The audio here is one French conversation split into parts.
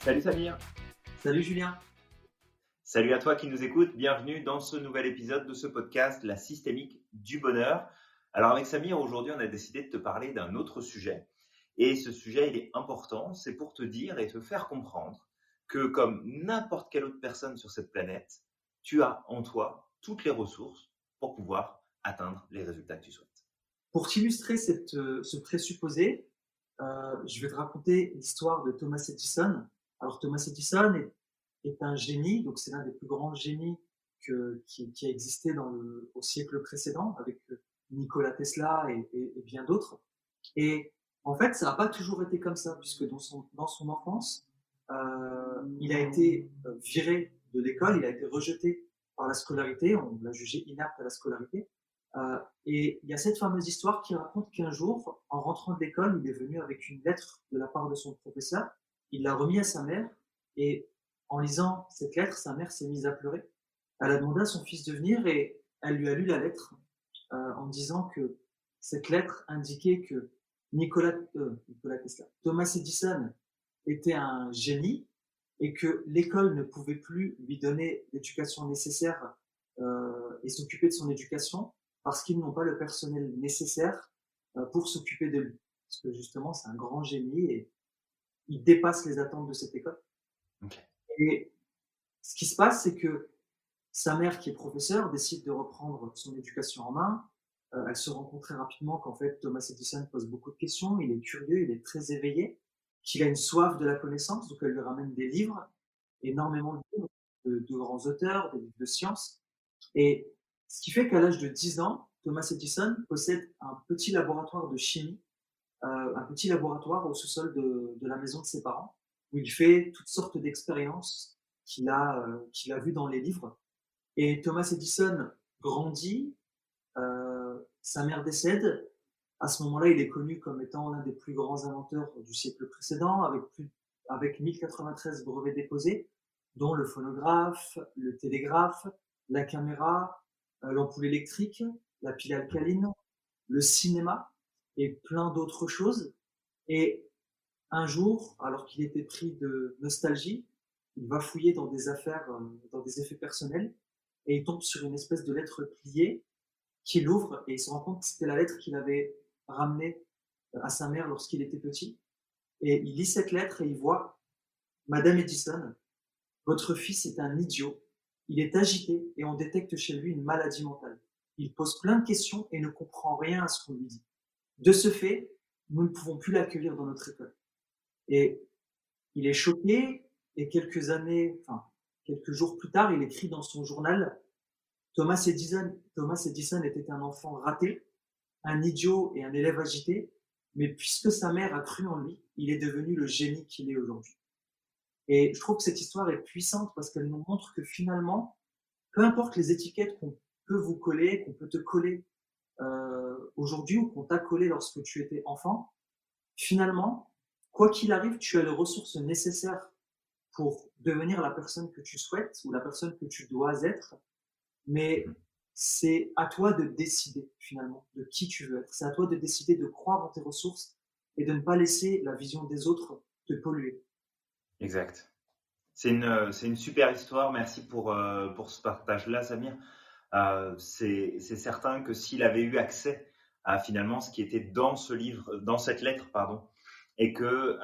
Salut Samir. Salut Julien. Salut à toi qui nous écoutes. Bienvenue dans ce nouvel épisode de ce podcast, La systémique du bonheur. Alors avec Samir, aujourd'hui, on a décidé de te parler d'un autre sujet. Et ce sujet, il est important. C'est pour te dire et te faire comprendre que comme n'importe quelle autre personne sur cette planète, tu as en toi toutes les ressources pour pouvoir atteindre les résultats que tu souhaites. Pour t'illustrer euh, ce présupposé, euh, je vais te raconter l'histoire de Thomas Edison. Alors Thomas Edison est, un génie, donc c'est l'un des plus grands génies qui, a existé dans le, au siècle précédent, avec euh, Nikola Tesla et, bien d'autres. Et en fait, ça n'a pas toujours été comme ça, puisque dans son, dans son enfance, euh, il a été viré de l'école, il a été rejeté par la scolarité, on l'a jugé inapte à la scolarité. Euh, et il y a cette fameuse histoire qui raconte qu'un jour, en rentrant de l'école, il est venu avec une lettre de la part de son professeur. Il l'a remis à sa mère et en lisant cette lettre, sa mère s'est mise à pleurer. Elle a demandé à son fils de venir et elle lui a lu la lettre euh, en disant que cette lettre indiquait que Nicolas, euh, Thomas Edison était un génie et que l'école ne pouvait plus lui donner l'éducation nécessaire euh, et s'occuper de son éducation parce qu'ils n'ont pas le personnel nécessaire euh, pour s'occuper de lui. Parce que justement, c'est un grand génie et il dépasse les attentes de cette école. Et ce qui se passe, c'est que sa mère, qui est professeure, décide de reprendre son éducation en main. Euh, elle se rend compte très rapidement qu'en fait, Thomas Edison pose beaucoup de questions, il est curieux, il est très éveillé, qu'il a une soif de la connaissance, donc elle lui ramène des livres, énormément de livres, de, de grands auteurs, des livres de sciences. Et ce qui fait qu'à l'âge de 10 ans, Thomas Edison possède un petit laboratoire de chimie, euh, un petit laboratoire au sous-sol de, la maison de ses parents, où il fait toutes sortes d'expériences qu'il a, euh, qu'il a vues dans les livres. Et Thomas Edison grandit, euh, sa mère décède. À ce moment-là, il est connu comme étant l'un des plus grands inventeurs du siècle précédent, avec, plus, avec 1093 brevets déposés, dont le phonographe, le télégraphe, la caméra, euh, l'ampoule électrique, la pile alcaline, le cinéma et plein d'autres choses. Et un jour, alors qu'il était pris de nostalgie, il va fouiller dans des affaires, euh, dans des effets personnels, et il tombe sur une espèce de lettre pliée qu'il ouvre et il se rend compte que c'était la lettre qu'il avait ramenée euh, à sa mère lorsqu'il était petit. Et il lit cette lettre et il voit Madame Edison, votre fils est un idiot il est agité et on détecte chez lui une maladie mentale. Il pose plein de questions et ne comprend rien à ce qu'on lui dit. De ce fait, nous ne pouvons plus l'accueillir dans notre école. Et il est choqué et quelques années, enfin, quelques jours plus tard, il écrit dans son journal Thomas Edison, Thomas Edison était un enfant raté, un idiot et un élève agité, mais puisque sa mère a cru en lui, il est devenu le génie qu'il est aujourd'hui. Et je trouve que cette histoire est puissante parce qu'elle nous montre que finalement, peu importe les étiquettes qu'on peut vous coller, qu'on peut te coller euh, aujourd'hui ou qu'on t'a collé lorsque tu étais enfant, finalement, quoi qu'il arrive, tu as les ressources nécessaires pour devenir la personne que tu souhaites ou la personne que tu dois être. Mais c'est à toi de décider finalement de qui tu veux être. C'est à toi de décider de croire en tes ressources et de ne pas laisser la vision des autres te polluer. Exact. C'est une, euh, une super histoire. Merci pour, euh, pour ce partage-là, Samir. Euh, c'est certain que s'il avait eu accès à finalement ce qui était dans ce livre, dans cette lettre, pardon, et que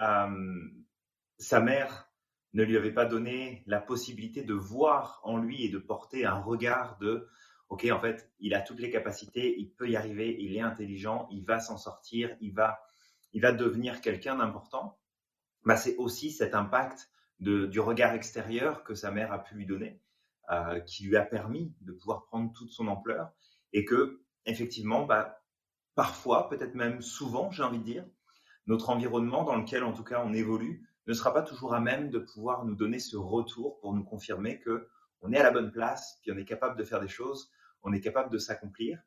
sa mère ne lui avait pas donné la possibilité de voir en lui et de porter un regard de OK, en fait, il a toutes les capacités, il peut y arriver, il est intelligent, il va s'en sortir, il va, il va devenir quelqu'un d'important. Bah, c'est aussi cet impact de, du regard extérieur que sa mère a pu lui donner, euh, qui lui a permis de pouvoir prendre toute son ampleur, et que effectivement, bah, parfois, peut-être même souvent, j'ai envie de dire, notre environnement dans lequel, en tout cas, on évolue, ne sera pas toujours à même de pouvoir nous donner ce retour pour nous confirmer que on est à la bonne place, puis on est capable de faire des choses, on est capable de s'accomplir,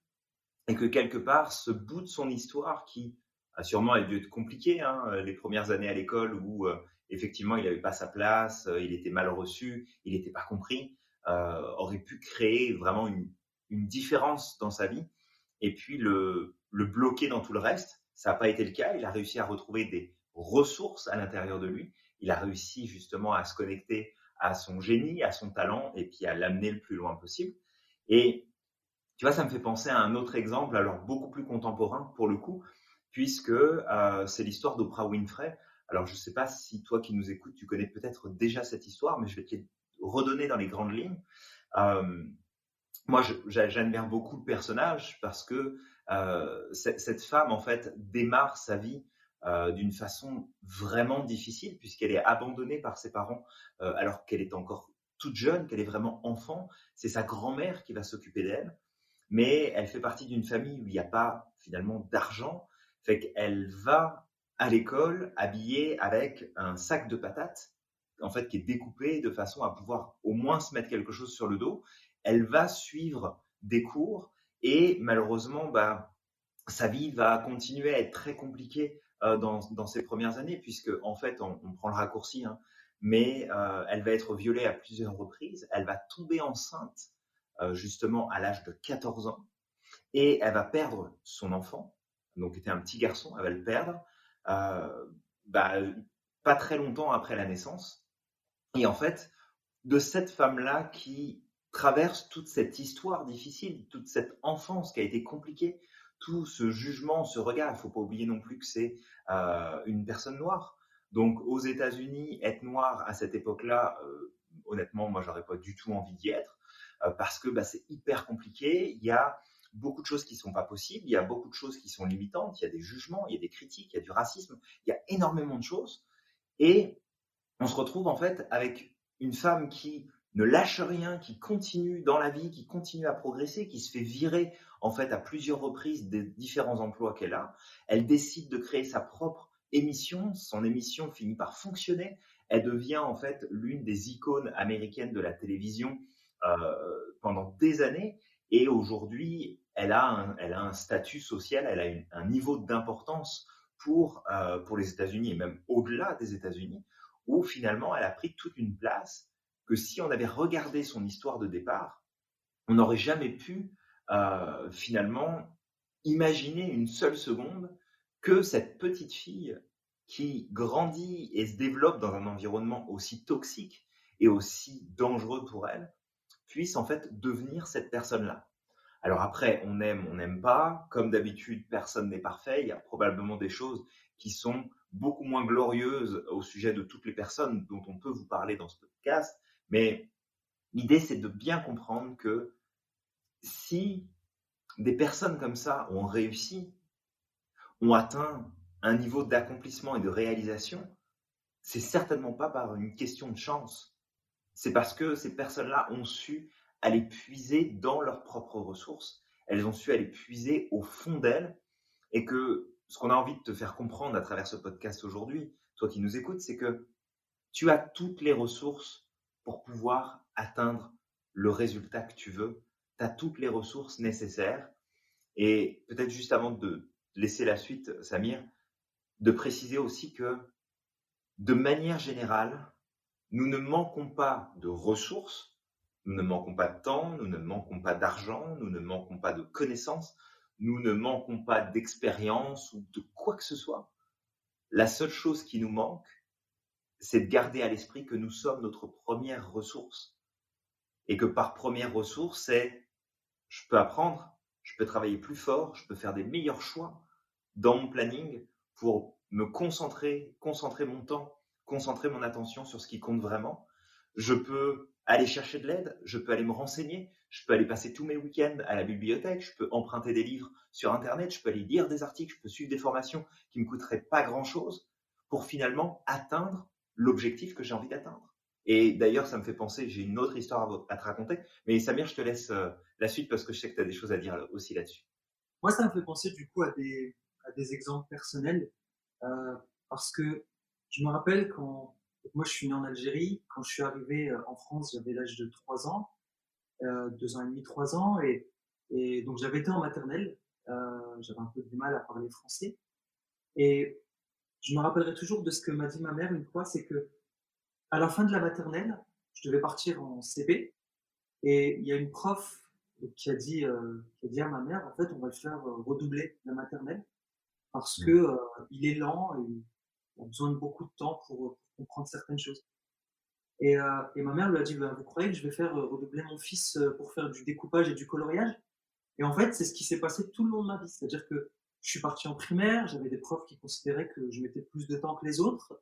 et que quelque part, ce bout de son histoire qui a sûrement a dû être compliqué, hein, euh, les premières années à l'école où euh, effectivement il n'avait pas sa place, euh, il était mal reçu, il n'était pas compris, aurait pu créer vraiment une, différence dans sa vie et puis le, bloquer dans tout le reste. Ça n'a pas été le cas. Il a réussi à retrouver des ressources à l'intérieur de lui il a réussi justement à se connecter à son génie, à son talent, et puis à l'amener le plus loin possible. Et tu vois, ça me fait penser à un autre exemple, alors beaucoup plus contemporain pour le coup, puisque euh, c'est l'histoire d'Oprah Winfrey. Alors, je ne sais pas si toi qui nous écoutes, tu connais peut-être déjà cette histoire, mais je vais te redonner dans les grandes lignes. Euh, moi, j'admire beaucoup le personnage parce que euh, cette femme, en fait, démarre sa vie euh, d'une façon vraiment difficile puisqu'elle est abandonnée par ses parents euh, alors qu'elle est encore toute jeune, qu'elle est vraiment enfant. C'est sa grand-mère qui va s'occuper d'elle, mais elle fait partie d'une famille où il n'y a pas finalement d'argent, fait qu'elle va à l'école habillée avec un sac de patates en fait qui est découpé de façon à pouvoir au moins se mettre quelque chose sur le dos. Elle va suivre des cours et malheureusement, bah, sa vie va continuer à être très compliquée euh, dans, ses premières années, puisque en fait, on, prend le raccourci, hein, mais euh, elle va être violée à plusieurs reprises, elle va tomber enceinte euh, justement à l'âge de 14 ans, et elle va perdre son enfant, donc était un petit garçon, elle va le perdre, bah, pas très longtemps après la naissance. Et en fait, de cette femme-là qui traverse toute cette histoire difficile, toute cette enfance qui a été compliquée, tout ce jugement, ce regard. Il ne faut pas oublier non plus que c'est euh, une personne noire. Donc aux États-Unis, être noir à cette époque-là, euh, honnêtement, moi, j'aurais pas du tout envie d'y être euh, parce que bah, c'est hyper compliqué. Il y a beaucoup de choses qui sont pas possibles. Il y a beaucoup de choses qui sont limitantes. Il y a des jugements, il y a des critiques, il y a du racisme. Il y a énormément de choses. Et on se retrouve en fait avec une femme qui ne lâche rien, qui continue dans la vie, qui continue à progresser, qui se fait virer en fait à plusieurs reprises des différents emplois qu'elle a. Elle décide de créer sa propre émission. Son émission finit par fonctionner. Elle devient en fait l'une des icônes américaines de la télévision euh, pendant des années. Et aujourd'hui, elle a un, elle a un statut social, elle a un niveau d'importance pour, euh, pour les États-Unis et même au-delà des États-Unis, où finalement elle a pris toute une place que si on avait regardé son histoire de départ, on n'aurait jamais pu euh, finalement imaginer une seule seconde que cette petite fille qui grandit et se développe dans un environnement aussi toxique et aussi dangereux pour elle puisse en fait devenir cette personne-là. Alors après, on aime, on n'aime pas. Comme d'habitude, personne n'est parfait. Il y a probablement des choses qui sont beaucoup moins glorieuses au sujet de toutes les personnes dont on peut vous parler dans ce podcast. Mais l'idée, c'est de bien comprendre que si des personnes comme ça ont réussi, ont atteint un niveau d'accomplissement et de réalisation, c'est certainement pas par une question de chance. C'est parce que ces personnes-là ont su aller puiser dans leurs propres ressources, elles ont su aller puiser au fond d'elles, et que ce qu'on a envie de te faire comprendre à travers ce podcast aujourd'hui, toi qui nous écoutes, c'est que tu as toutes les ressources pour pouvoir atteindre le résultat que tu veux. Tu as toutes les ressources nécessaires. Et peut-être juste avant de laisser la suite, Samir, de préciser aussi que de manière générale, nous ne manquons pas de ressources, nous ne manquons pas de temps, nous ne manquons pas d'argent, nous ne manquons pas de connaissances, nous ne manquons pas d'expérience ou de quoi que ce soit. La seule chose qui nous manque, c'est de garder à l'esprit que nous sommes notre première ressource. Et que par première ressource, c'est je peux apprendre, je peux travailler plus fort, je peux faire des meilleurs choix dans mon planning pour me concentrer, concentrer mon temps, concentrer mon attention sur ce qui compte vraiment. Je peux aller chercher de l'aide, je peux aller me renseigner, je peux aller passer tous mes week-ends à la bibliothèque, je peux emprunter des livres sur Internet, je peux aller lire des articles, je peux suivre des formations qui me coûteraient pas grand-chose pour finalement atteindre l'objectif que j'ai envie d'atteindre. Et d'ailleurs, ça me fait penser, j'ai une autre histoire à, te raconter. Mais Samir, je te laisse euh, la suite parce que je sais que tu as des choses à dire aussi là-dessus. Moi, ça me fait penser du coup à des, à des exemples personnels. Euh, parce que je me rappelle quand moi je suis né en Algérie, quand je suis arrivé euh, en France, j'avais l'âge de 3 ans, euh, 2 ans et demi, 3 ans, et, et donc j'avais été en maternelle, euh, j'avais un peu du mal à parler français, et je me rappellerai toujours de ce que m'a dit ma mère une fois, c'est que à la fin de la maternelle, je devais partir en CP et il y a une prof qui a dit, euh, qui a dit à ma mère, en fait, on va le faire euh, redoubler la maternelle parce mmh. que euh, il est lent et il a besoin de beaucoup de temps pour, comprendre certaines choses. Et, euh, et ma mère lui a dit «Ben, Vous croyez que je vais faire redoubler mon fils pour faire du découpage et du coloriage? Et en fait, c'est ce qui s'est passé tout le long de ma vie. C'est-à-dire que je suis parti en primaire, j'avais des profs qui considéraient que je mettais plus de temps que les autres,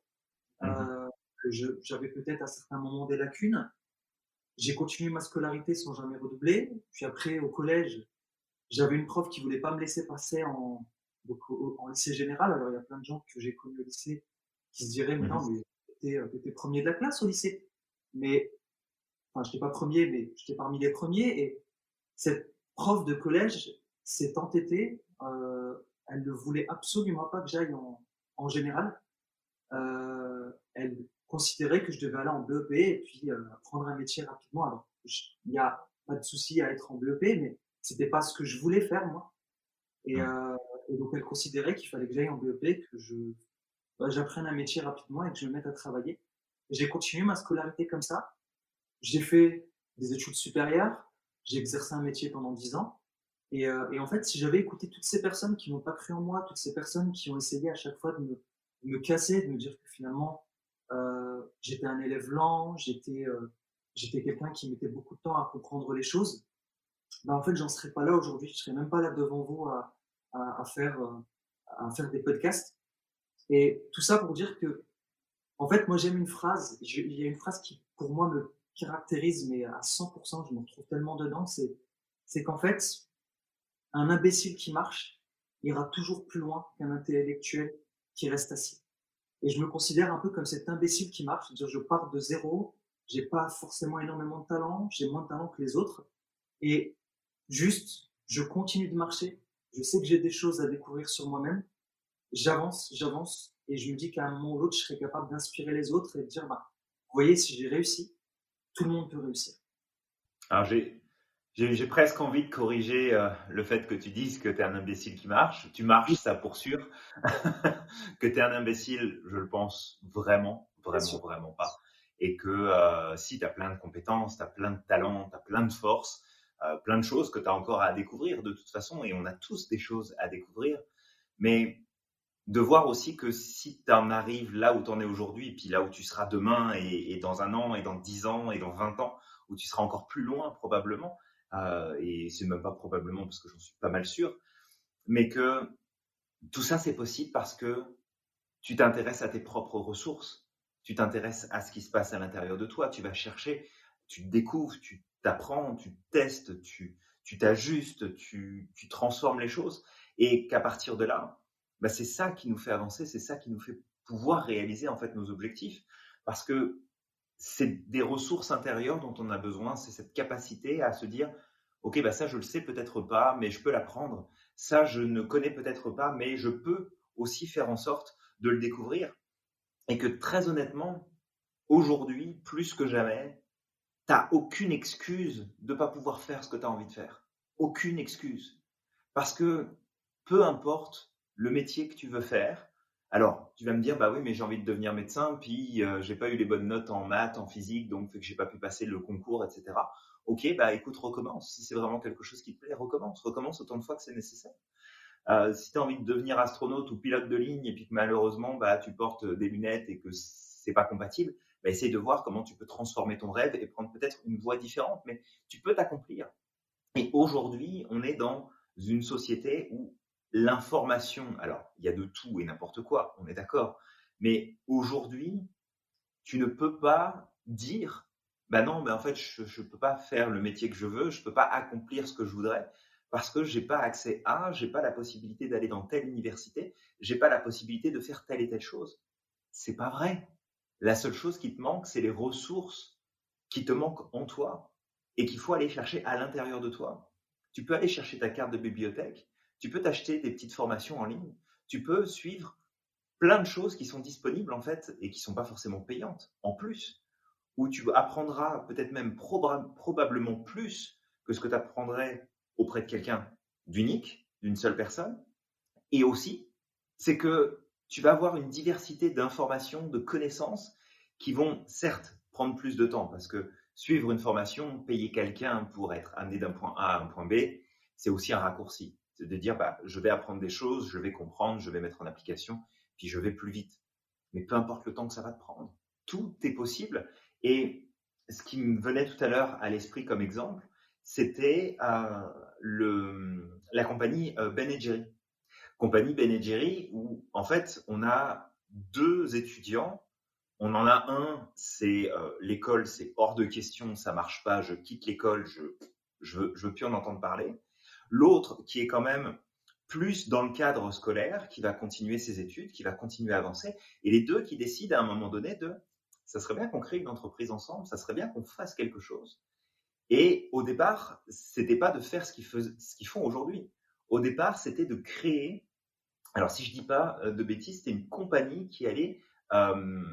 mmh euh, que j'avais peut-être à certains moments des lacunes. J'ai continué ma scolarité sans jamais redoubler. Puis après, au collège, j'avais une prof qui voulait pas me laisser passer en, en lycée général. Alors, il y a plein de gens que j'ai connus au lycée qui se diraient, mais mmh non, mais tu étais, premier de la classe au lycée. Mais, enfin, je n'étais pas premier, mais j'étais parmi les premiers. Et cette prof de collège s'est entêtée. Euh, elle ne voulait absolument pas que j'aille en, en, général. Euh, elle considérait que je devais aller en BEP et puis euh, apprendre un métier rapidement. Alors, il n'y a pas de souci à être en BEP, mais c'était pas ce que je voulais faire moi. Et, euh, et donc elle considérait qu'il fallait que j'aille en BEP, que je bah, j'apprenne un métier rapidement et que je me mette à travailler. J'ai continué ma scolarité comme ça. J'ai fait des études supérieures. J'ai exercé un métier pendant dix ans. Et, euh, et, en fait, si j'avais écouté toutes ces personnes qui n'ont pas cru en moi, toutes ces personnes qui ont essayé à chaque fois de me, de me casser, de me dire que finalement euh, j'étais un élève lent, j'étais euh, j'étais quelqu'un qui mettait beaucoup de temps à comprendre les choses, bah en fait, j'en serais pas là aujourd'hui. Je serais même pas là devant vous à, à, à faire euh, à faire des podcasts. Et tout ça pour dire que, en fait, moi j'aime une phrase. il y a une phrase qui, pour moi, me caractérise, mais à 100%, je me retrouve tellement dedans. C'est qu'en fait, un imbécile qui marche ira toujours plus loin qu'un intellectuel qui reste assis. Et je me considère un peu comme cet imbécile qui marche, c'est-à-dire je pars de zéro, j'ai pas forcément énormément de talent, j'ai moins de talent que les autres, et juste, je continue de marcher, je sais que j'ai des choses à découvrir sur moi-même, j'avance, j'avance, et je me dis qu'à un moment ou l'autre, je serai capable d'inspirer les autres et de dire, bah, vous voyez, si j'ai réussi, tout le monde peut réussir. Alors j'ai presque envie de corriger euh, le fait que tu dises que tu es un imbécile qui marche. Tu marches, ça pour sûr. que tu es un imbécile, je le pense vraiment, vraiment, vraiment pas. Et que euh, si tu as plein de compétences, tu as plein de talents, tu as plein de forces, euh, plein de choses que tu as encore à découvrir de toute façon, et on a tous des choses à découvrir. Mais de voir aussi que si tu en arrives là où tu en es aujourd'hui, puis là où tu seras demain, et, et, dans un an, et dans dix ans, et dans vingt ans, où tu seras encore plus loin probablement, euh, et c'est même pas probablement parce que j'en suis pas mal sûr, mais que tout ça c'est possible parce que tu t'intéresses à tes propres ressources, tu t'intéresses à ce qui se passe à l'intérieur de toi, tu vas chercher, tu découvres, tu t'apprends, tu testes, tu tu t'ajustes, tu, tu transformes les choses, et qu'à partir de là, bah c'est ça qui nous fait avancer, c'est ça qui nous fait pouvoir réaliser en fait nos objectifs, parce que c'est des ressources intérieures dont on a besoin, c'est cette capacité à se dire, OK, bah ça, je le sais peut-être pas, mais je peux l'apprendre. Ça, je ne connais peut-être pas, mais je peux aussi faire en sorte de le découvrir. Et que très honnêtement, aujourd'hui, plus que jamais, tu n'as aucune excuse de ne pas pouvoir faire ce que tu as envie de faire. Aucune excuse. Parce que peu importe le métier que tu veux faire, alors, tu vas me dire, bah oui, mais j'ai envie de devenir médecin, puis euh, j'ai pas eu les bonnes notes en maths, en physique, donc fait que j'ai pas pu passer le concours, etc. Ok, bah écoute, recommence. Si c'est vraiment quelque chose qui te plaît, recommence. Recommence autant de fois que c'est nécessaire. Euh, si tu as envie de devenir astronaute ou pilote de ligne et puis que malheureusement bah, tu portes des lunettes et que c'est pas compatible, bah, essaye de voir comment tu peux transformer ton rêve et prendre peut-être une voie différente, mais tu peux t'accomplir. Et aujourd'hui, on est dans une société où l'information, alors il y a de tout et n'importe quoi, on est d'accord, mais aujourd'hui, tu ne peux pas dire, bah non, mais en fait, je ne peux pas faire le métier que je veux, je ne peux pas accomplir ce que je voudrais parce que j'ai pas accès à, j'ai pas la possibilité d'aller dans telle université, j'ai pas la possibilité de faire telle et telle chose. C'est pas vrai. La seule chose qui te manque, c'est les ressources qui te manquent en toi et qu'il faut aller chercher à l'intérieur de toi. Tu peux aller chercher ta carte de bibliothèque, tu peux t'acheter des petites formations en ligne, tu peux suivre plein de choses qui sont disponibles en fait et qui sont pas forcément payantes en plus, où tu apprendras peut-être même probablement plus que ce que tu apprendrais auprès de quelqu'un d'unique, d'une seule personne. Et aussi, c'est que tu vas avoir une diversité d'informations, de connaissances qui vont certes prendre plus de temps parce que suivre une formation, payer quelqu'un pour être amené d'un point A à un point B, c'est aussi un raccourci. C'est de dire, bah, je vais apprendre des choses, je vais comprendre, je vais mettre en application, puis je vais plus vite. Mais peu importe le temps que ça va te prendre. tout est possible. Et ce qui me venait tout à l'heure à l'esprit comme exemple, c'était euh, la compagnie euh, Ben Jerry. Compagnie Ben Jerry où en fait on a deux étudiants. On en a un, c'est euh, l'école, c'est hors de question, ça marche pas, je quitte l'école, je je je veux plus en entendre parler. L'autre qui est quand même plus dans le cadre scolaire, qui va continuer ses études, qui va continuer à avancer, et les deux qui décident à un moment donné de ça serait bien qu'on crée une entreprise ensemble, ça serait bien qu'on fasse quelque chose. Et au départ, c'était pas de faire ce qu'ils, font aujourd'hui. Au départ, c'était de créer. Alors, si je dis pas euh, de bêtises, c'était une compagnie qui allait euh,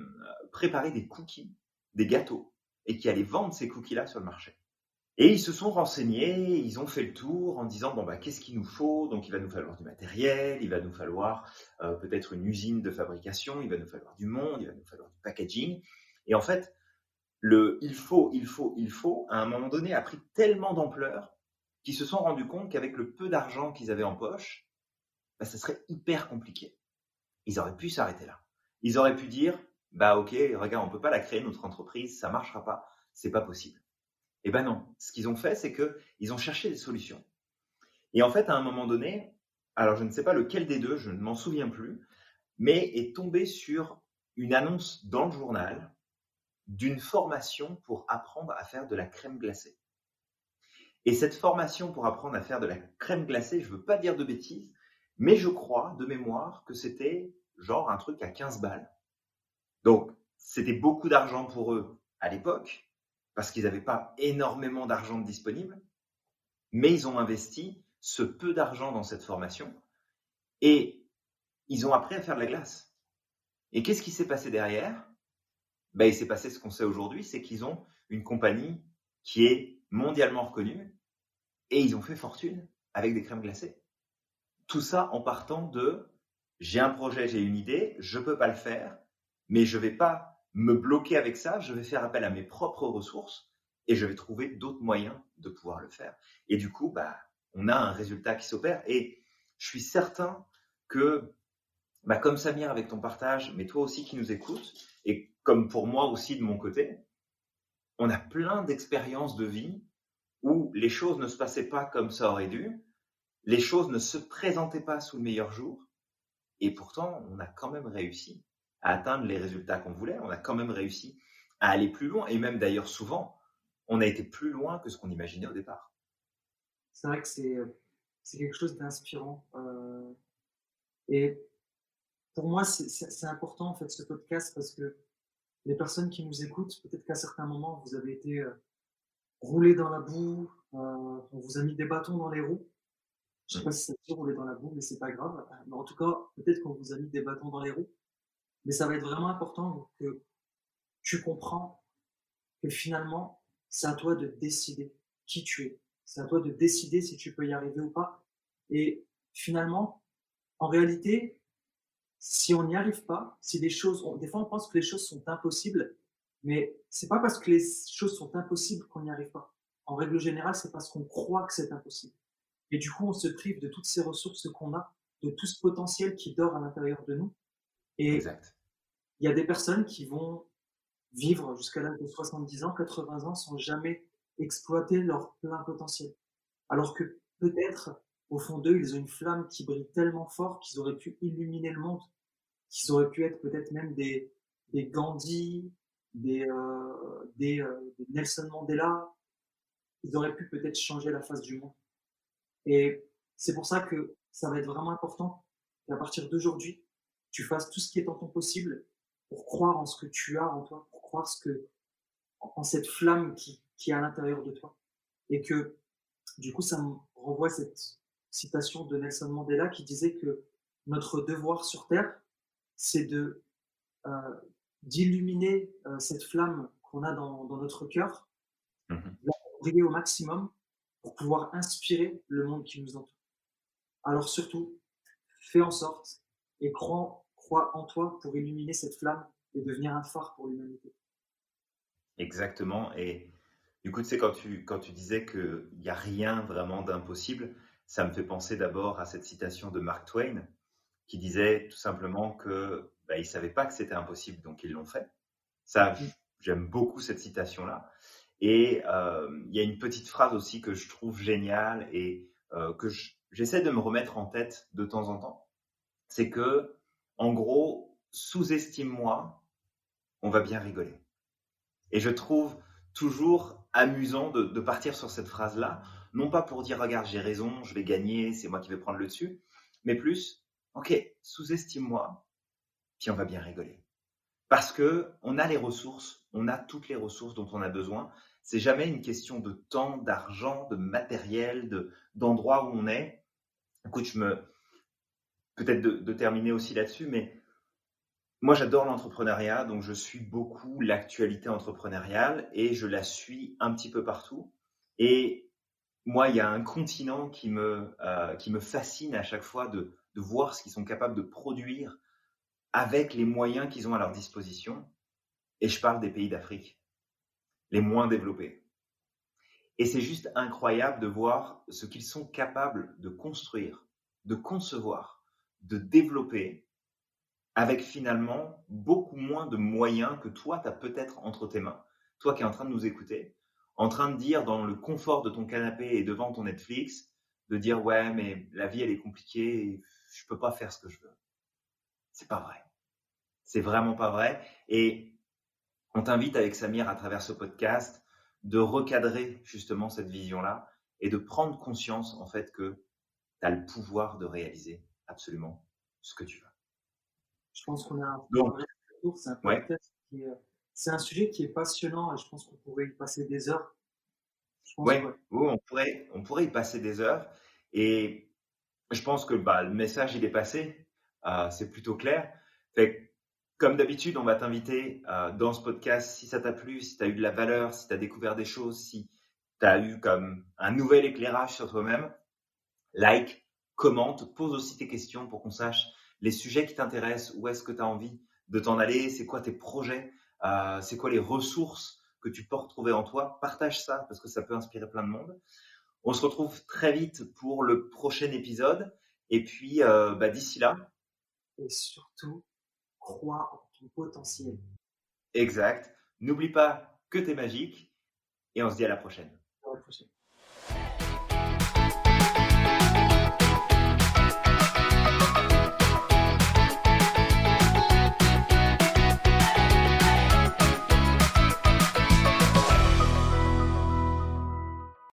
préparer des cookies, des gâteaux, et qui allait vendre ces cookies-là sur le marché. Et ils se sont renseignés, ils ont fait le tour en disant bon bah qu'est-ce qu'il nous faut? Donc il va nous falloir du matériel, il va nous falloir euh, peut-être une usine de fabrication, il va nous falloir du monde, il va nous falloir du packaging. Et en fait, le il faut, il faut, il faut, à un moment donné, a pris tellement d'ampleur qu'ils se sont rendus compte qu'avec le peu d'argent qu'ils avaient en poche, bah, ça serait hyper compliqué. Ils auraient pu s'arrêter là. Ils auraient pu dire bah ok, regarde, on peut pas la créer notre entreprise, ça marchera pas, c'est pas possible. Eh ben non, ce qu'ils ont fait, c'est qu'ils ont cherché des solutions. Et en fait, à un moment donné, alors je ne sais pas lequel des deux, je ne m'en souviens plus, mais est tombé sur une annonce dans le journal d'une formation pour apprendre à faire de la crème glacée. Et cette formation pour apprendre à faire de la crème glacée, je ne veux pas dire de bêtises, mais je crois de mémoire que c'était genre un truc à 15 balles. Donc, c'était beaucoup d'argent pour eux à l'époque, parce qu'ils n'avaient pas énormément d'argent disponible, mais ils ont investi ce peu d'argent dans cette formation et ils ont appris à faire de la glace. Et qu'est-ce qui s'est passé derrière? Ben, Il s'est passé ce qu'on sait aujourd'hui, c'est qu'ils ont une compagnie qui est mondialement reconnue et ils ont fait fortune avec des crèmes glacées. Tout ça en partant de j'ai un projet, j'ai une idée, je ne peux pas le faire, mais je ne vais pas me bloquer avec ça, je vais faire appel à mes propres ressources et je vais trouver d'autres moyens de pouvoir le faire. Et du coup, bah, on a un résultat qui s'opère. Et je suis certain que, bah, comme Samir avec ton partage, mais toi aussi qui nous écoutes, et comme pour moi aussi de mon côté, on a plein d'expériences de vie où les choses ne se passaient pas comme ça aurait dû, les choses ne se présentaient pas sous le meilleur jour, et pourtant on a quand même réussi à atteindre les résultats qu'on voulait. On a quand même réussi à aller plus loin. Et même d'ailleurs, souvent, on a été plus loin que ce qu'on imaginait au départ. C'est vrai que c'est, c'est quelque chose d'inspirant. Euh, et pour moi, c'est, important, en fait, ce podcast, parce que les personnes qui nous écoutent, peut-être qu'à certains moments, vous avez été euh, roulé dans la boue, euh, on vous a mis des bâtons dans les roues. Je ne sais pas si ça dit rouler dans la boue, mais c'est pas grave. Mais en tout cas, peut-être qu'on vous a mis des bâtons dans les roues. Mais ça va être vraiment important que tu comprends que finalement, c'est à toi de décider qui tu es. C'est à toi de décider si tu peux y arriver ou pas. Et finalement, en réalité, si on n'y arrive pas, si les choses, des fois on pense que les choses sont impossibles, mais c'est pas parce que les choses sont impossibles qu'on n'y arrive pas. En règle générale, c'est parce qu'on croit que c'est impossible. Et du coup, on se prive de toutes ces ressources qu'on a, de tout ce potentiel qui dort à l'intérieur de nous. Et il y a des personnes qui vont vivre jusqu'à l'âge de 70 ans, 80 ans sans jamais exploiter leur plein potentiel. Alors que peut-être, au fond d'eux, ils ont une flamme qui brille tellement fort qu'ils auraient pu illuminer le monde, qu'ils auraient pu être peut-être même des, des Gandhi, des, euh, des, euh, des Nelson Mandela. Ils auraient pu peut-être changer la face du monde. Et c'est pour ça que ça va être vraiment important qu'à partir d'aujourd'hui, tu fasses tout ce qui est en ton possible pour croire en ce que tu as en toi, pour croire ce que, en cette flamme qui, qui est à l'intérieur de toi. Et que, du coup, ça me renvoie cette citation de Nelson Mandela qui disait que notre devoir sur Terre, c'est de euh, d'illuminer euh, cette flamme qu'on a dans, dans notre cœur, mmh briller au maximum pour pouvoir inspirer le monde qui nous entoure. Alors surtout, fais en sorte et crois crois en toi pour illuminer cette flamme et devenir un phare pour l'humanité. Exactement. Et du coup, tu sais, quand tu, quand tu disais qu'il n'y a rien vraiment d'impossible, ça me fait penser d'abord à cette citation de Mark Twain qui disait tout simplement que bah, ils ne savaient pas que c'était impossible, donc ils l'ont fait. Ça, j'aime beaucoup cette citation-là. Et il y a une petite phrase aussi que je trouve géniale et que j'essaie de me remettre en tête de temps en temps. C'est que, en gros, sous-estime-moi, on va bien rigoler. Et je trouve toujours amusant de, partir sur cette phrase-là, non pas pour dire regarde j'ai raison, je vais gagner, c'est moi qui vais prendre le dessus, mais plus ok sous-estime-moi, puis on va bien rigoler. Parce que on a les ressources, on a toutes les ressources dont on a besoin. C'est jamais une question de temps, d'argent, de matériel, de d'endroit où on est. Écoute, je me peut-être de, terminer aussi là-dessus, mais moi, j'adore l'entrepreneuriat, donc je suis beaucoup l'actualité entrepreneuriale et je la suis un petit peu partout. Et moi, il y a un continent qui me, euh, qui me fascine à chaque fois de, de voir ce qu'ils sont capables de produire avec les moyens qu'ils ont à leur disposition. Et je parle des pays d'Afrique, les moins développés. Et c'est juste incroyable de voir ce qu'ils sont capables de construire, de concevoir, de développer avec finalement beaucoup moins de moyens que toi, tu as peut-être entre tes mains. Toi qui es en train de nous écouter, en train de dire dans le confort de ton canapé et devant ton Netflix, de dire ouais, mais la vie, elle est compliquée, et je peux pas faire ce que je veux. C'est pas vrai. C'est vraiment pas vrai. Et on t'invite avec Samir à travers ce podcast de recadrer justement cette vision-là et de prendre conscience en fait que tu as le pouvoir de réaliser absolument ce que tu veux. Je pense qu'on a un retour. C'est un euh, c'est un sujet qui est passionnant et je pense qu'on pourrait y passer des heures. Oui, on pourrait, on pourrait y passer des heures. Et je pense que bah, le message, il est passé. Euh, c'est plutôt clair. Fait, comme d'habitude, on va t'inviter euh, dans ce podcast, si ça t'a plu, si tu as eu de la valeur, si tu as découvert des choses, si tu as eu comme un nouvel éclairage sur toi-même, like, commente, pose aussi tes questions pour qu'on sache les sujets qui t'intéressent, où est-ce que tu as envie de t'en aller, c'est quoi tes projets, euh, c'est quoi les ressources que tu peux retrouver en toi. Partage ça parce que ça peut inspirer plein de monde. On se retrouve très vite pour le prochain épisode. Et puis, euh, bah, d'ici là. Et surtout, crois en ton potentiel. Exact. N'oublie pas que tu es magique. Et on se dit à la prochaine.